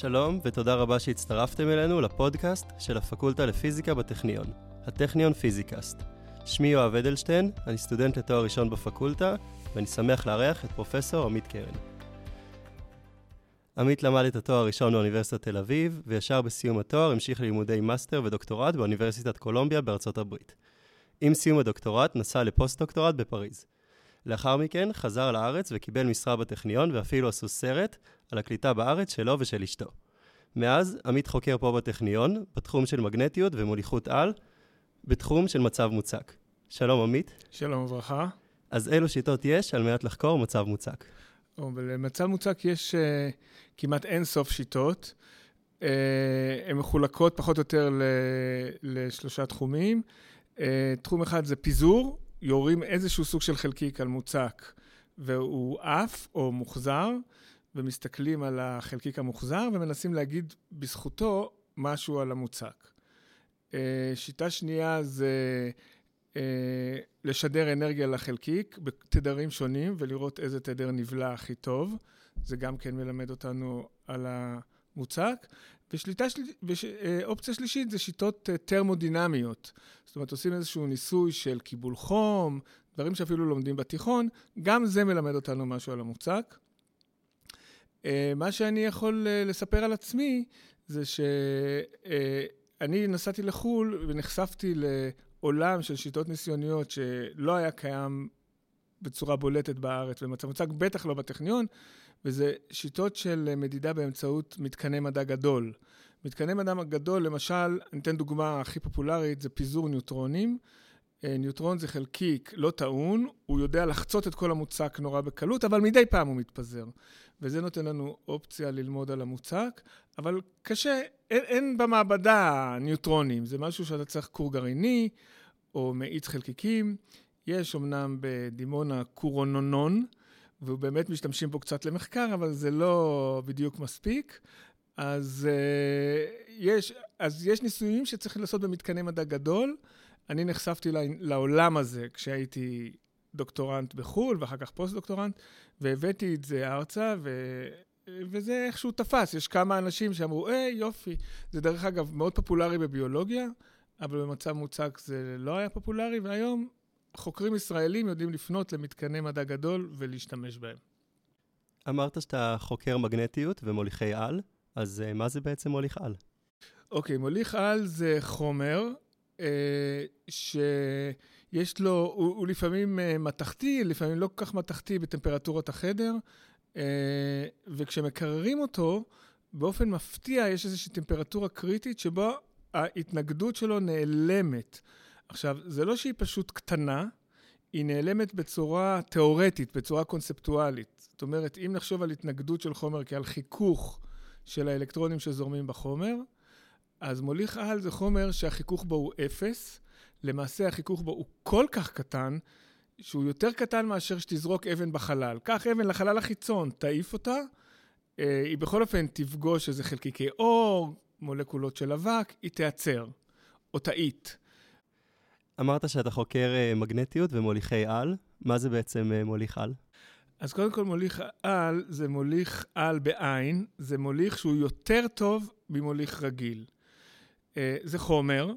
שלום ותודה רבה שהצטרפתם אלינו לפודקאסט של הפקולטה לפיזיקה בטכניון, הטכניון פיזיקאסט. שמי יואב אדלשטיין, אני סטודנט לתואר ראשון בפקולטה, ואני שמח לארח את פרופסור עמית קרן. עמית למד את התואר הראשון באוניברסיטת תל אביב, וישר בסיום התואר המשיך ללימודי מאסטר ודוקטורט באוניברסיטת קולומביה בארצות הברית. עם סיום הדוקטורט נסע לפוסט-דוקטורט בפריז. לאחר מכן חזר לארץ וקיבל משרה בטכניון ואפילו עשו סרט על הקליטה בארץ שלו ושל אשתו. מאז עמית חוקר פה בטכניון, בתחום של מגנטיות ומוליכות על, בתחום של מצב מוצק. שלום עמית. שלום וברכה. אז אילו שיטות יש על מנת לחקור מצב מוצק? למצב מוצק יש uh, כמעט אין סוף שיטות. Uh, הן מחולקות פחות או יותר ל, לשלושה תחומים. Uh, תחום אחד זה פיזור, יורים איזשהו סוג של חלקיק על מוצק והוא עף או מוחזר, ומסתכלים על החלקיק המוחזר ומנסים להגיד בזכותו משהו על המוצק. אה, שיטה שנייה זה אה, לשדר אנרגיה לחלקיק בתדרים שונים ולראות איזה תדר נבלע הכי טוב. זה גם כן מלמד אותנו על המוצק. ושליטה של... ואופציה אה, שלישית זה שיטות טרמודינמיות. זאת אומרת, עושים איזשהו ניסוי של קיבול חום, דברים שאפילו לומדים בתיכון, גם זה מלמד אותנו משהו על המוצק. מה שאני יכול לספר על עצמי זה ש... אני נסעתי לחו"ל ונחשפתי לעולם של שיטות ניסיוניות שלא היה קיים בצורה בולטת בארץ, ומצב מוצג בטח לא בטכניון, וזה שיטות של מדידה באמצעות מתקני מדע גדול. מתקני מדע גדול, למשל, אני אתן דוגמה הכי פופולרית, זה פיזור ניוטרונים. אה, ניוטרון זה חלקיק לא טעון, הוא יודע לחצות את כל המוצק נורא בקלות, אבל מדי פעם הוא מתפזר. וזה נותן לנו אופציה ללמוד על המוצק, אבל קשה, אין, אין במעבדה ניוטרונים, זה משהו שאתה צריך כור גרעיני או מאיץ חלקיקים. יש אמנם בדימונה קורונונון, ובאמת משתמשים פה קצת למחקר, אבל זה לא בדיוק מספיק. אז, uh, יש, אז יש ניסויים שצריך לעשות במתקני מדע גדול. אני נחשפתי לעולם הזה כשהייתי דוקטורנט בחו"ל, ואחר כך פוסט-דוקטורנט, והבאתי את זה ארצה, ו... וזה איכשהו תפס. יש כמה אנשים שאמרו, היי, יופי. זה דרך אגב מאוד פופולרי בביולוגיה, אבל במצב מוצק זה לא היה פופולרי, והיום חוקרים ישראלים יודעים לפנות למתקני מדע גדול ולהשתמש בהם. אמרת שאתה חוקר מגנטיות ומוליכי על, אז uh, מה זה בעצם מוליך על? אוקיי, okay, מוליך על זה חומר uh, שיש לו, הוא, הוא לפעמים uh, מתכתי, לפעמים לא כל כך מתכתי בטמפרטורות החדר, uh, וכשמקררים אותו, באופן מפתיע יש איזושהי טמפרטורה קריטית שבה ההתנגדות שלו נעלמת. עכשיו, זה לא שהיא פשוט קטנה, היא נעלמת בצורה תיאורטית, בצורה קונספטואלית. זאת אומרת, אם נחשוב על התנגדות של חומר כעל חיכוך של האלקטרונים שזורמים בחומר, אז מוליך על זה חומר שהחיכוך בו הוא אפס. למעשה החיכוך בו הוא כל כך קטן, שהוא יותר קטן מאשר שתזרוק אבן בחלל. קח אבן לחלל החיצון, תעיף אותה, אה, היא בכל אופן תפגוש איזה חלקיקי אור, מולקולות של אבק, היא תיעצר, או תאית. אמרת שאתה חוקר אה, מגנטיות ומוליכי על. מה זה בעצם אה, מוליך על? אז קודם כל מוליך על זה מוליך על בעין, זה מוליך שהוא יותר טוב ממוליך רגיל. אה, זה חומר,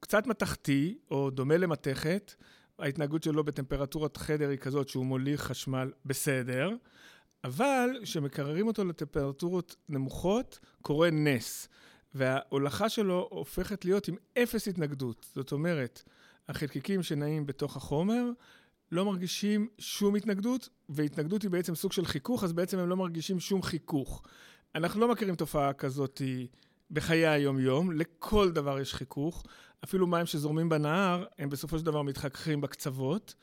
קצת מתכתי, או דומה למתכת, ההתנהגות שלו בטמפרטורת חדר היא כזאת שהוא מוליך חשמל בסדר, אבל כשמקררים אותו לטמפרטורות נמוכות, קורה נס. וההולכה שלו הופכת להיות עם אפס התנגדות. זאת אומרת, החלקיקים שנעים בתוך החומר לא מרגישים שום התנגדות, והתנגדות היא בעצם סוג של חיכוך, אז בעצם הם לא מרגישים שום חיכוך. אנחנו לא מכירים תופעה כזאת בחיי היום-יום, לכל דבר יש חיכוך. אפילו מים שזורמים בנהר, הם בסופו של דבר מתחככים בקצוות,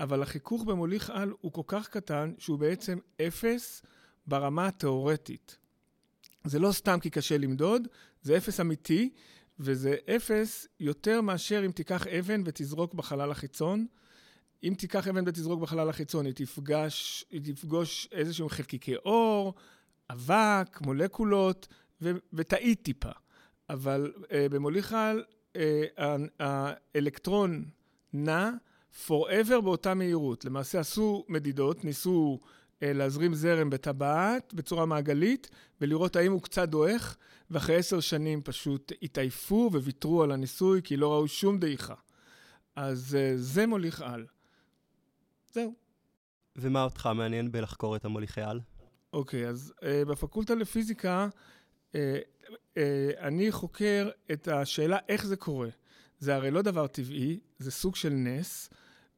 אבל החיכוך במוליך על הוא כל כך קטן, שהוא בעצם אפס ברמה התיאורטית. זה לא סתם כי קשה למדוד, זה אפס אמיתי, וזה אפס יותר מאשר אם תיקח אבן ותזרוק בחלל החיצון. אם תיקח אבן ותזרוק בחלל החיצון, היא תפגש, היא תפגוש איזשהם חלקיקי אור, אבק, מולקולות, ו- ותעיד טיפה. אבל uh, במוליך על, uh, האלקטרון נע forever באותה מהירות. למעשה עשו מדידות, ניסו אה, להזרים זרם בטבעת בצורה מעגלית, ולראות האם הוא קצת דועך, ואחרי עשר שנים פשוט התעייפו וויתרו על הניסוי, כי לא ראו שום דעיכה. אז אה, זה מוליך על. זהו. ומה אותך מעניין בלחקור את המוליכי על? אוקיי, אז uh, בפקולטה לפיזיקה, uh, uh, אני חוקר את השאלה איך זה קורה. זה הרי לא דבר טבעי, זה סוג של נס,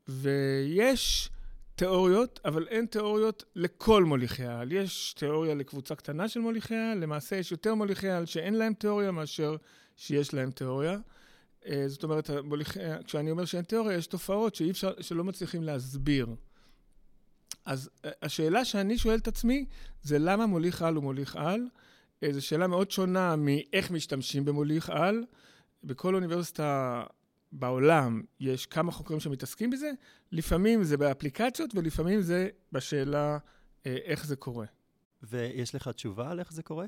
ויש תיאוריות, אבל אין תיאוריות לכל מוליכי העל. יש תיאוריה לקבוצה קטנה של מוליכי העל, למעשה יש יותר מוליכי העל שאין להם תיאוריה מאשר שיש להם תיאוריה. אה, זאת אומרת, מוליכי, כשאני אומר שאין תיאוריה, יש תופעות שאי אפשר, שלא מצליחים להסביר. אז אה, השאלה שאני שואל את עצמי, זה למה מוליך על הוא מוליך על? אה, זו שאלה מאוד שונה מאיך משתמשים במוליך על. בכל אוניברסיטה בעולם יש כמה חוקרים שמתעסקים בזה, לפעמים זה באפליקציות ולפעמים זה בשאלה אה, איך זה קורה. ויש לך תשובה על איך זה קורה?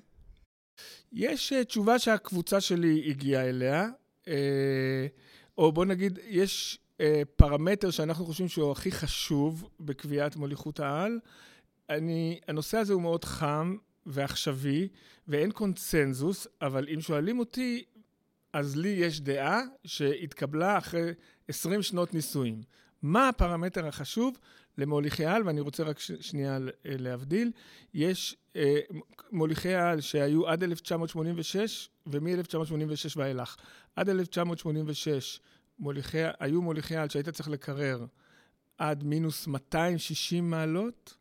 יש uh, תשובה שהקבוצה שלי הגיעה אליה, uh, או בוא נגיד, יש uh, פרמטר שאנחנו חושבים שהוא הכי חשוב בקביעת מוליכות העל. אני, הנושא הזה הוא מאוד חם ועכשווי, ואין קונצנזוס, אבל אם שואלים אותי, אז לי יש דעה שהתקבלה אחרי 20 שנות ניסויים. מה הפרמטר החשוב למוליכי על, ואני רוצה רק ש- שנייה להבדיל, יש אה, מוליכי על שהיו עד 1986 ומ-1986 ואילך. עד 1986 מוליכי, היו מוליכי על שהיית צריך לקרר עד מינוס 260 מעלות,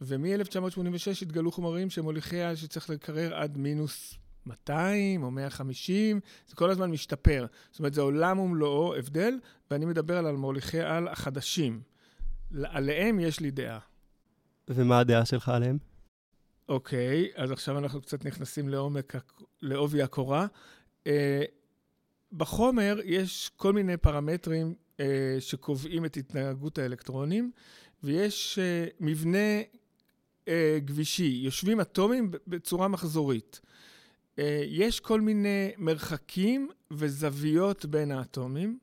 ומ-1986 התגלו חומרים שמוליכי על שצריך לקרר עד מינוס 200 או 150, זה כל הזמן משתפר. זאת אומרת, זה עולם ומלואו הבדל, ואני מדבר על מוליכי על החדשים. עליהם יש לי דעה. ומה הדעה שלך עליהם? אוקיי, אז עכשיו אנחנו קצת נכנסים לעומק, לעובי הקורה. Uh, בחומר יש כל מיני פרמטרים uh, שקובעים את התנהגות האלקטרונים, ויש uh, מבנה uh, גבישי, יושבים אטומים בצורה מחזורית. אה, יש כל מיני מרחקים וזוויות בין האטומים,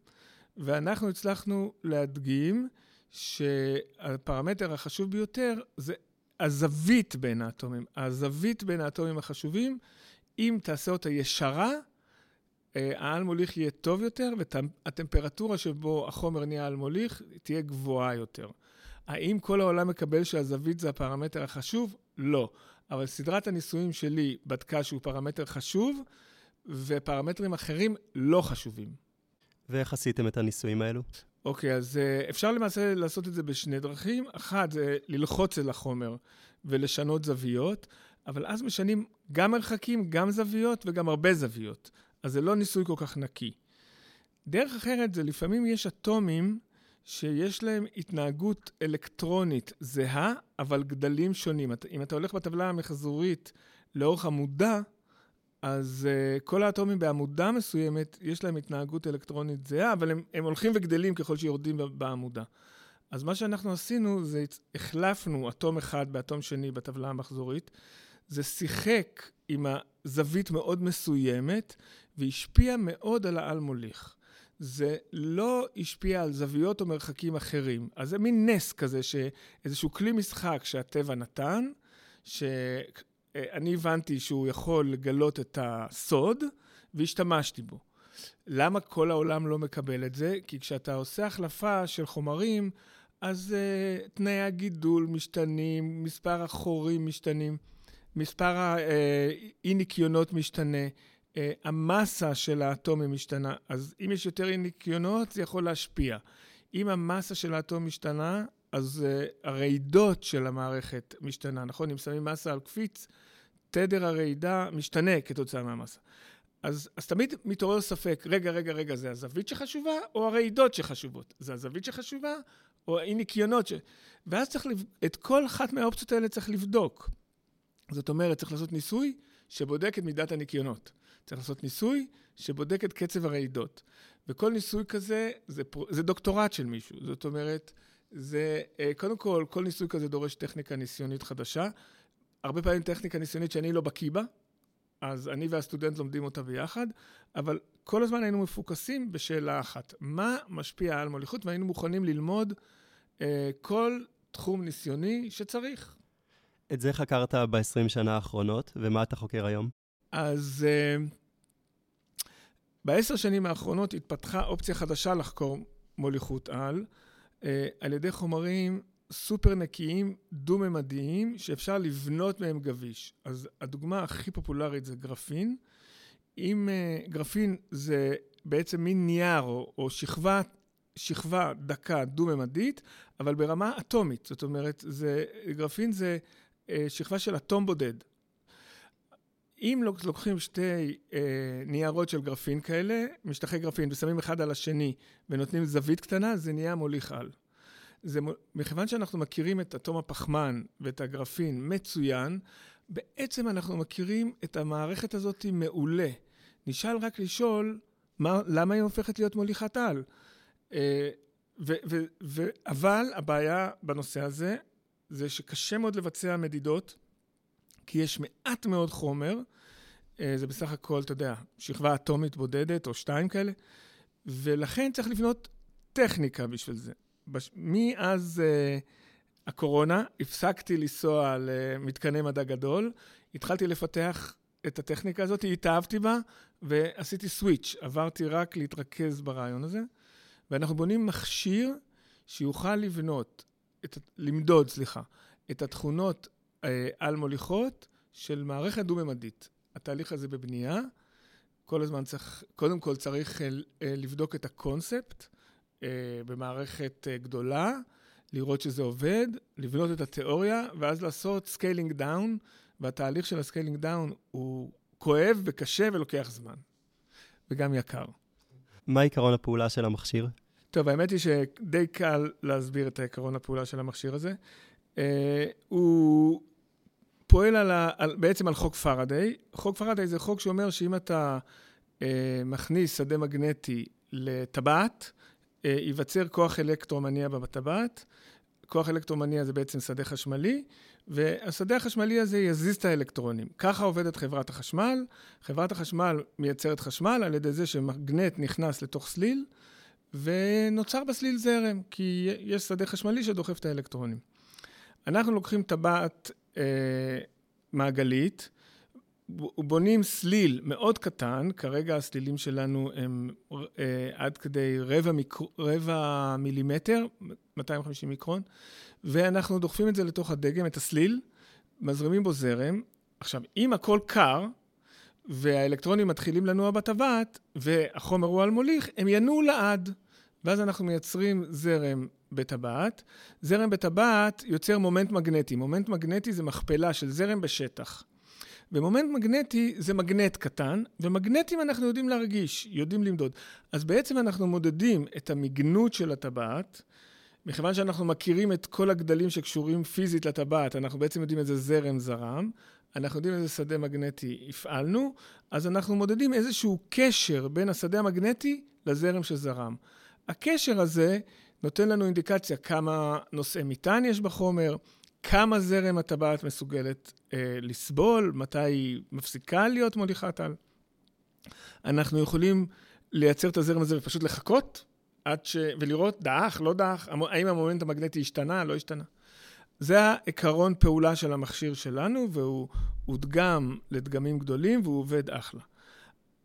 ואנחנו הצלחנו להדגים שהפרמטר החשוב ביותר זה הזווית בין האטומים. הזווית בין האטומים החשובים, אם תעשה אותה ישרה, אה, העל מוליך יהיה טוב יותר, והטמפרטורה שבו החומר נהיה על מוליך תהיה גבוהה יותר. האם כל העולם מקבל שהזווית זה הפרמטר החשוב? לא. אבל סדרת הניסויים שלי בדקה שהוא פרמטר חשוב, ופרמטרים אחרים לא חשובים. ואיך עשיתם את הניסויים האלו? אוקיי, אז uh, אפשר למעשה לעשות את זה בשני דרכים. אחת זה ללחוץ אל החומר ולשנות זוויות, אבל אז משנים גם מרחקים, גם זוויות וגם הרבה זוויות. אז זה לא ניסוי כל כך נקי. דרך אחרת זה לפעמים יש אטומים שיש להם התנהגות אלקטרונית זהה, אבל גדלים שונים. אם אתה הולך בטבלה המחזורית לאורך עמודה, אז uh, כל האטומים בעמודה מסוימת, יש להם התנהגות אלקטרונית זהה, אבל הם, הם הולכים וגדלים ככל שיורדים בעמודה. אז מה שאנחנו עשינו זה החלפנו אטום אחד באטום שני בטבלה המחזורית, זה שיחק עם הזווית מאוד מסוימת והשפיע מאוד על העל מוליך. זה לא השפיע על זוויות או מרחקים אחרים. אז זה מין נס כזה, שאיזשהו כלי משחק שהטבע נתן, שאני הבנתי שהוא יכול לגלות את הסוד, והשתמשתי בו. למה כל העולם לא מקבל את זה? כי כשאתה עושה החלפה של חומרים, אז uh, תנאי הגידול משתנים, מספר החורים משתנים, מספר האי-ניקיונות משתנה. Uh, המסה של האטומים משתנה. אז אם יש יותר ניקיונות, זה יכול להשפיע. אם המסה של האטום משתנה, אז uh, הרעידות של המערכת משתנה, נכון? אם שמים מסה על קפיץ, תדר הרעידה משתנה כתוצאה מהמסה. אז, אז תמיד מתעורר ספק, רגע, רגע, רגע, זה הזווית שחשובה או הרעידות שחשובות? זה הזווית שחשובה או האי ניקיונות ש... ואז צריך, לב... את כל אחת מהאופציות האלה צריך לבדוק. זאת אומרת, צריך לעשות ניסוי שבודק את מידת הניקיונות. צריך לעשות ניסוי שבודק את קצב הרעידות. וכל ניסוי כזה זה, זה דוקטורט של מישהו. זאת אומרת, זה, אה, קודם כל, כל ניסוי כזה דורש טכניקה ניסיונית חדשה. הרבה פעמים טכניקה ניסיונית שאני לא בקיא בה, אז אני והסטודנט לומדים אותה ביחד, אבל כל הזמן היינו מפוקסים בשאלה אחת, מה משפיע על מוליכות, והיינו מוכנים ללמוד uh, כל תחום ניסיוני שצריך. את זה חקרת ב-20 שנה האחרונות, ומה אתה חוקר היום? אז uh, בעשר שנים האחרונות התפתחה אופציה חדשה לחקור מוליכות על, uh, על ידי חומרים סופר נקיים, דו-ממדיים, שאפשר לבנות מהם גביש. אז הדוגמה הכי פופולרית זה גרפין. אם uh, גרפין זה בעצם מין נייר או, או שכבה, שכבה דקה דו-ממדית, אבל ברמה אטומית. זאת אומרת, זה, גרפין זה uh, שכבה של אטום בודד. אם לוקחים שתי אה, ניירות של גרפין כאלה, משטחי גרפין, ושמים אחד על השני ונותנים זווית קטנה, זה נהיה מוליך על. זה, מכיוון שאנחנו מכירים את אטום הפחמן ואת הגרפין מצוין, בעצם אנחנו מכירים את המערכת הזאת מעולה. נשאל רק לשאול, מה, למה היא הופכת להיות מוליכת על? אה, ו, ו, ו, אבל הבעיה בנושא הזה, זה שקשה מאוד לבצע מדידות. כי יש מעט מאוד חומר, אה, זה בסך הכל, אתה יודע, שכבה אטומית בודדת או שתיים כאלה, ולכן צריך לבנות טכניקה בשביל זה. בש... מאז uh, הקורונה הפסקתי לנסוע למתקני מדע גדול, התחלתי לפתח את הטכניקה הזאת, התאהבתי בה, ועשיתי סוויץ', עברתי רק להתרכז ברעיון הזה, ואנחנו בונים מכשיר שיוכל לבנות, את, למדוד, סליחה, את התכונות על מוליכות של מערכת דו-ממדית. התהליך הזה בבנייה, כל הזמן צריך, קודם כל צריך אה, לבדוק את הקונספט אה, במערכת גדולה, לראות שזה עובד, לבנות את התיאוריה, ואז לעשות scaling down, והתהליך של ה scaling down הוא כואב וקשה ולוקח זמן, וגם יקר. מה עיקרון הפעולה של המכשיר? טוב, האמת היא שדי קל להסביר את עקרון הפעולה של המכשיר הזה. אה, הוא פועל על ה, על, בעצם על חוק פאראדיי. חוק פאראדיי זה חוק שאומר שאם אתה אה, מכניס שדה מגנטי לטבעת, אה, ייווצר כוח אלקטרומניע בטבעת. כוח אלקטרומניע זה בעצם שדה חשמלי, והשדה החשמלי הזה יזיז את האלקטרונים. ככה עובדת חברת החשמל. חברת החשמל מייצרת חשמל על ידי זה שמגנט נכנס לתוך סליל, ונוצר בסליל זרם, כי יש שדה חשמלי שדוחף את האלקטרונים. אנחנו לוקחים טבעת אה, מעגלית, בונים סליל מאוד קטן, כרגע הסלילים שלנו הם אה, עד כדי רבע, מיקר, רבע מילימטר, 250 מיקרון, ואנחנו דוחפים את זה לתוך הדגם, את הסליל, מזרימים בו זרם. עכשיו, אם הכל קר, והאלקטרונים מתחילים לנוע בטבעת, והחומר הוא על מוליך, הם ינועו לעד. ואז אנחנו מייצרים זרם בטבעת. זרם בטבעת יוצר מומנט מגנטי. מומנט מגנטי זה מכפלה של זרם בשטח. ומומנט מגנטי זה מגנט קטן, ומגנטים אנחנו יודעים להרגיש, יודעים למדוד. אז בעצם אנחנו מודדים את המגנות של הטבעת, מכיוון שאנחנו מכירים את כל הגדלים שקשורים פיזית לטבעת, אנחנו בעצם יודעים איזה זרם זרם, אנחנו יודעים איזה שדה מגנטי הפעלנו, אז אנחנו מודדים איזשהו קשר בין השדה המגנטי לזרם שזרם. הקשר הזה נותן לנו אינדיקציה כמה נושאי מטען יש בחומר, כמה זרם הטבעת מסוגלת אה, לסבול, מתי היא מפסיקה להיות מוליכת על. אנחנו יכולים לייצר את הזרם הזה ופשוט לחכות עד ש... ולראות דעך, לא דעך, האם המומנט המגנטי השתנה, לא השתנה. זה העקרון פעולה של המכשיר שלנו, והוא הודגם לדגמים גדולים והוא עובד אחלה.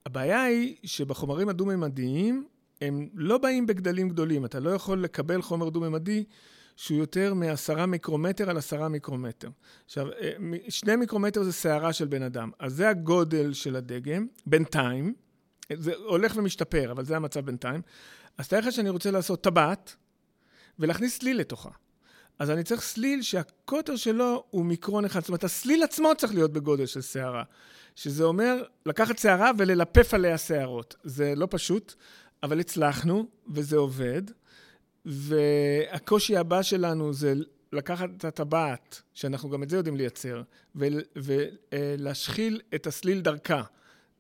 הבעיה היא שבחומרים הדו-ממדיים הם לא באים בגדלים גדולים. אתה לא יכול לקבל חומר דו-ממדי שהוא יותר מעשרה מיקרומטר על עשרה מיקרומטר. עכשיו, אה, שני מיקרומטר זה שערה של בן אדם. אז זה הגודל של הדגם, בינתיים. זה הולך ומשתפר, אבל זה המצב בינתיים. אז תאר לך שאני רוצה לעשות טבעת ולהכניס סליל לתוכה. אז אני צריך סליל שהקוטר שלו הוא מיקרון אחד. זאת אומרת, הסליל עצמו צריך להיות בגודל של שערה. שזה אומר לקחת שערה וללפף עליה שערות. זה לא פשוט. אבל הצלחנו, וזה עובד. והקושי הבא שלנו זה לקחת את הטבעת, שאנחנו גם את זה יודעים לייצר, ולהשחיל את הסליל דרכה.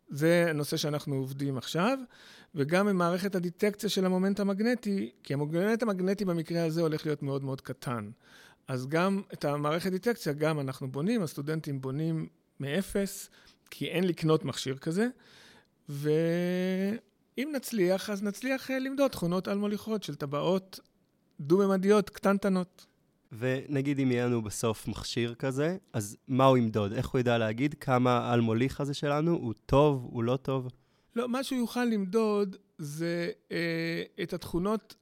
זה הנושא שאנחנו עובדים עכשיו, וגם עם מערכת ה detection של המומנט המגנטי, כי המומנט המגנטי במקרה הזה הולך להיות מאוד מאוד קטן. אז גם את המערכת detection, גם אנחנו בונים, הסטודנטים בונים מאפס, כי אין לקנות מכשיר כזה, ו... אם נצליח, אז נצליח אה, למדוד תכונות על מוליכות של טבעות דו-ממדיות קטנטנות. ונגיד אם יהיה לנו בסוף מכשיר כזה, אז מה הוא ימדוד? איך הוא ידע להגיד כמה האלמוליך הזה שלנו הוא טוב, הוא לא טוב? לא, מה שהוא יוכל למדוד זה אה, את התכונות,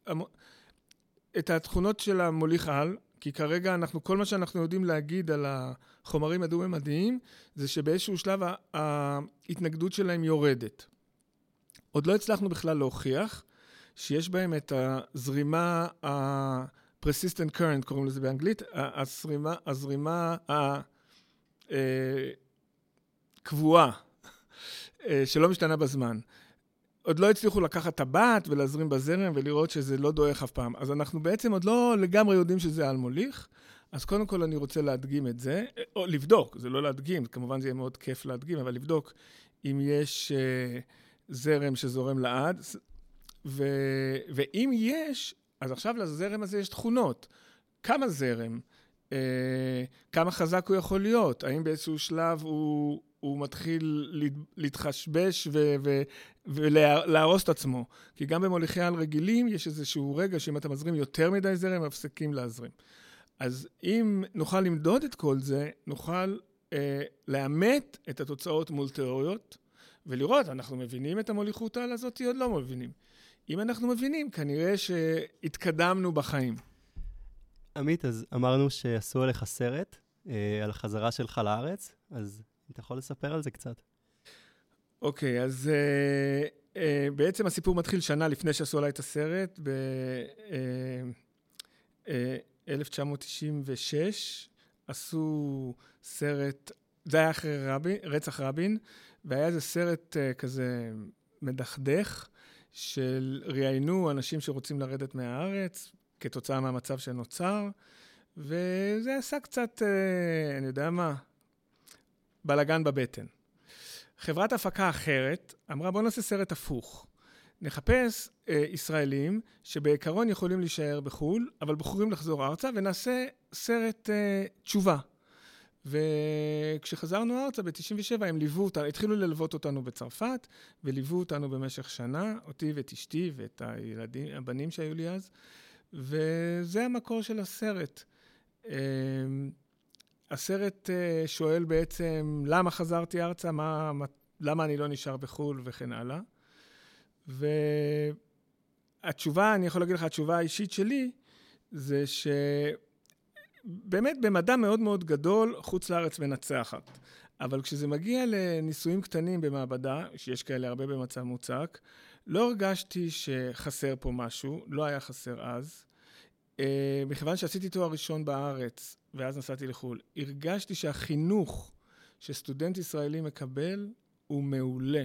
את התכונות של המוליך על, כי כרגע אנחנו, כל מה שאנחנו יודעים להגיד על החומרים הדו-ממדיים, זה שבאיזשהו שלב ההתנגדות שלהם יורדת. עוד לא הצלחנו בכלל להוכיח שיש בהם את הזרימה, ה-persistent current קוראים לזה באנגלית, הזרימה, הזרימה הקבועה, אה, שלא משתנה בזמן. עוד לא הצליחו לקחת טבעת ולהזרים בזרם ולראות שזה לא דועך אף פעם. אז אנחנו בעצם עוד לא לגמרי יודעים שזה על מוליך. אז קודם כל אני רוצה להדגים את זה, או לבדוק, זה לא להדגים, כמובן זה יהיה מאוד כיף להדגים, אבל לבדוק אם יש uh, זרם שזורם לעד, ו, ואם יש, אז עכשיו לזרם הזה יש תכונות. כמה זרם? Uh, כמה חזק הוא יכול להיות? האם באיזשהו שלב הוא, הוא מתחיל להתחשבש ולהרוס את עצמו. כי גם במוליכי על רגילים יש איזשהו רגע שאם אתה מזרים יותר מדי זרם, מפסיקים להזרים. אז אם נוכל למדוד את כל זה, נוכל אה, לאמת את התוצאות מול תיאוריות, ולראות, אנחנו מבינים את המוליכות על הזאת או לא מבינים. אם אנחנו מבינים, כנראה שהתקדמנו בחיים. עמית, אז אמרנו שעשו עליך סרט אה, על החזרה שלך לארץ, אז אתה יכול לספר על זה קצת. אוקיי, okay, אז uh, uh, בעצם הסיפור מתחיל שנה לפני שעשו עליי את הסרט, ב-1996 uh, עשו סרט, זה היה אחרי רבין, רצח רבין, והיה איזה סרט uh, כזה מדכדך, של ראיינו אנשים שרוצים לרדת מהארץ כתוצאה מהמצב שנוצר, וזה עשה קצת, uh, אני יודע מה, בלגן בבטן. חברת הפקה אחרת אמרה, בואו נעשה סרט הפוך. נחפש אה, ישראלים שבעיקרון יכולים להישאר בחו"ל, אבל בוחרים לחזור ארצה, ונעשה סרט אה, תשובה. וכשחזרנו ארצה ב-97 הם ליוו אותנו, התחילו ללוות אותנו בצרפת, וליוו אותנו במשך שנה, אותי ואת אשתי ואת הילדים, הבנים שהיו לי אז, וזה המקור של הסרט. אה, הסרט uh, שואל בעצם למה חזרתי ארצה, מה, מה, למה אני לא נשאר בחו"ל וכן הלאה. והתשובה, אני יכול להגיד לך, התשובה האישית שלי, זה שבאמת במדע מאוד מאוד גדול, חוץ לארץ מנצחת. אבל כשזה מגיע לניסויים קטנים במעבדה, שיש כאלה הרבה במצב מוצק, לא הרגשתי שחסר פה משהו, לא היה חסר אז. אה, מכיוון שעשיתי תואר ראשון בארץ, ואז נסעתי לחו"ל, הרגשתי שהחינוך שסטודנט ישראלי מקבל הוא מעולה.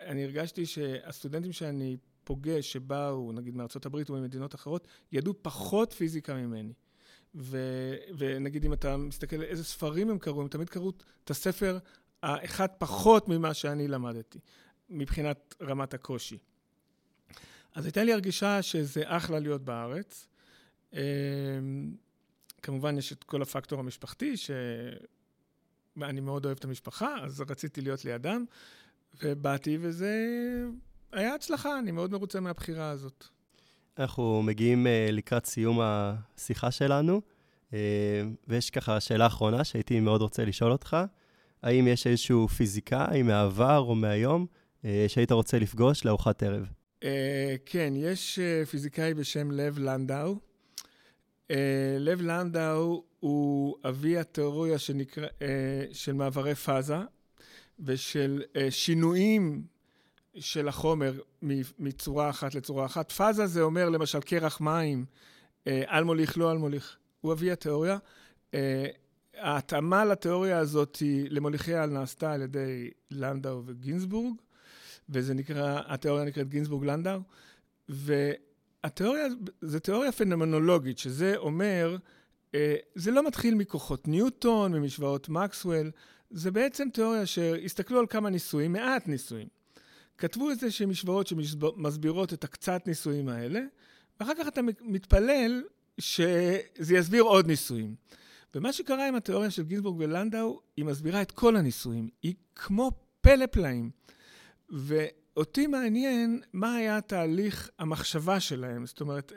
אני הרגשתי שהסטודנטים שאני פוגש, שבאו, נגיד מארצות הברית או ממדינות אחרות, ידעו פחות פיזיקה ממני. ו, ונגיד אם אתה מסתכל איזה ספרים הם קראו, הם תמיד קראו את הספר האחד פחות ממה שאני למדתי, מבחינת רמת הקושי. אז הייתה לי הרגישה שזה אחלה להיות בארץ. אמ, כמובן יש את כל הפקטור המשפחתי, שאני מאוד אוהב את המשפחה, אז רציתי להיות לידם, ובאתי וזה היה הצלחה, אני מאוד מרוצה מהבחירה הזאת. אנחנו מגיעים uh, לקראת סיום השיחה שלנו, uh, ויש ככה שאלה אחרונה שהייתי מאוד רוצה לשאול אותך. האם יש איזשהו פיזיקאי מהעבר או מהיום uh, שהיית רוצה לפגוש לארוחת ערב? כן, יש פיזיקאי בשם לב לנדאו. אה, לב לנדאו הוא אבי התיאוריה שנקרא, אה, של מעברי פאזה ושל אה, שינויים של החומר מצורה אחת לצורה אחת. פאזה זה אומר למשל קרח מים, על מוליך, לא על מוליך. הוא אבי התיאוריה. ההתאמה לתיאוריה הזאת למוליכי על נעשתה על ידי לנדאו וגינסבורג, וזה נקרא, התיאוריה נקראת גינסבורג-לנדאו, התיאוריה, זו תיאוריה פנומנולוגית, שזה אומר, אה, זה לא מתחיל מכוחות ניוטון, ממשוואות מקסוול, זה בעצם תיאוריה שהסתכלו על כמה ניסויים, מעט ניסויים. כתבו איזה שהן משוואות שמסבירות את הקצת ניסויים האלה, ואחר כך אתה מתפלל שזה יסביר עוד ניסויים. ומה שקרה עם התיאוריה של גינסבורג ולנדאו, היא מסבירה את כל הניסויים. היא כמו פלא פלאים. אותי מעניין מה היה תהליך המחשבה שלהם. זאת אומרת,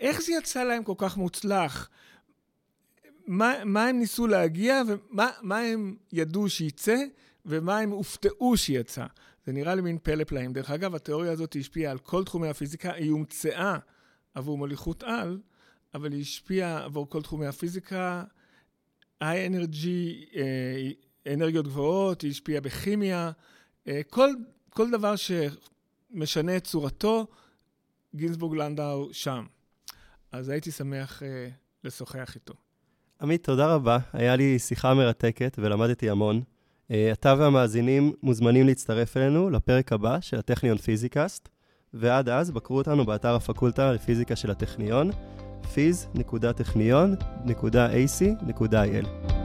איך זה יצא להם כל כך מוצלח מה, מה הם ניסו להגיע ומה הם ידעו שייצא ומה הם הופתעו שיצא. זה נראה לי מין פלא פלאים. דרך אגב, התיאוריה הזאת השפיעה על כל תחומי הפיזיקה, היא הומצאה עבור מוליכות על, אבל היא השפיעה עבור כל תחומי הפיזיקה. energy, אה, אנרגיות גבוהות, היא השפיעה בכימיה, אה, כל, כל דבר שמשנה את צורתו, גינזבורג לנדאו שם. אז הייתי שמח אה, לשוחח איתו. עמית, תודה רבה. היה לי שיחה מרתקת ולמדתי המון. אתה והמאזינים מוזמנים להצטרף אלינו לפרק הבא של הטכניון פיזיקאסט, ועד אז בקרו אותנו באתר הפקולטה לפיזיקה של הטכניון, fiz.טכניון.ac.il.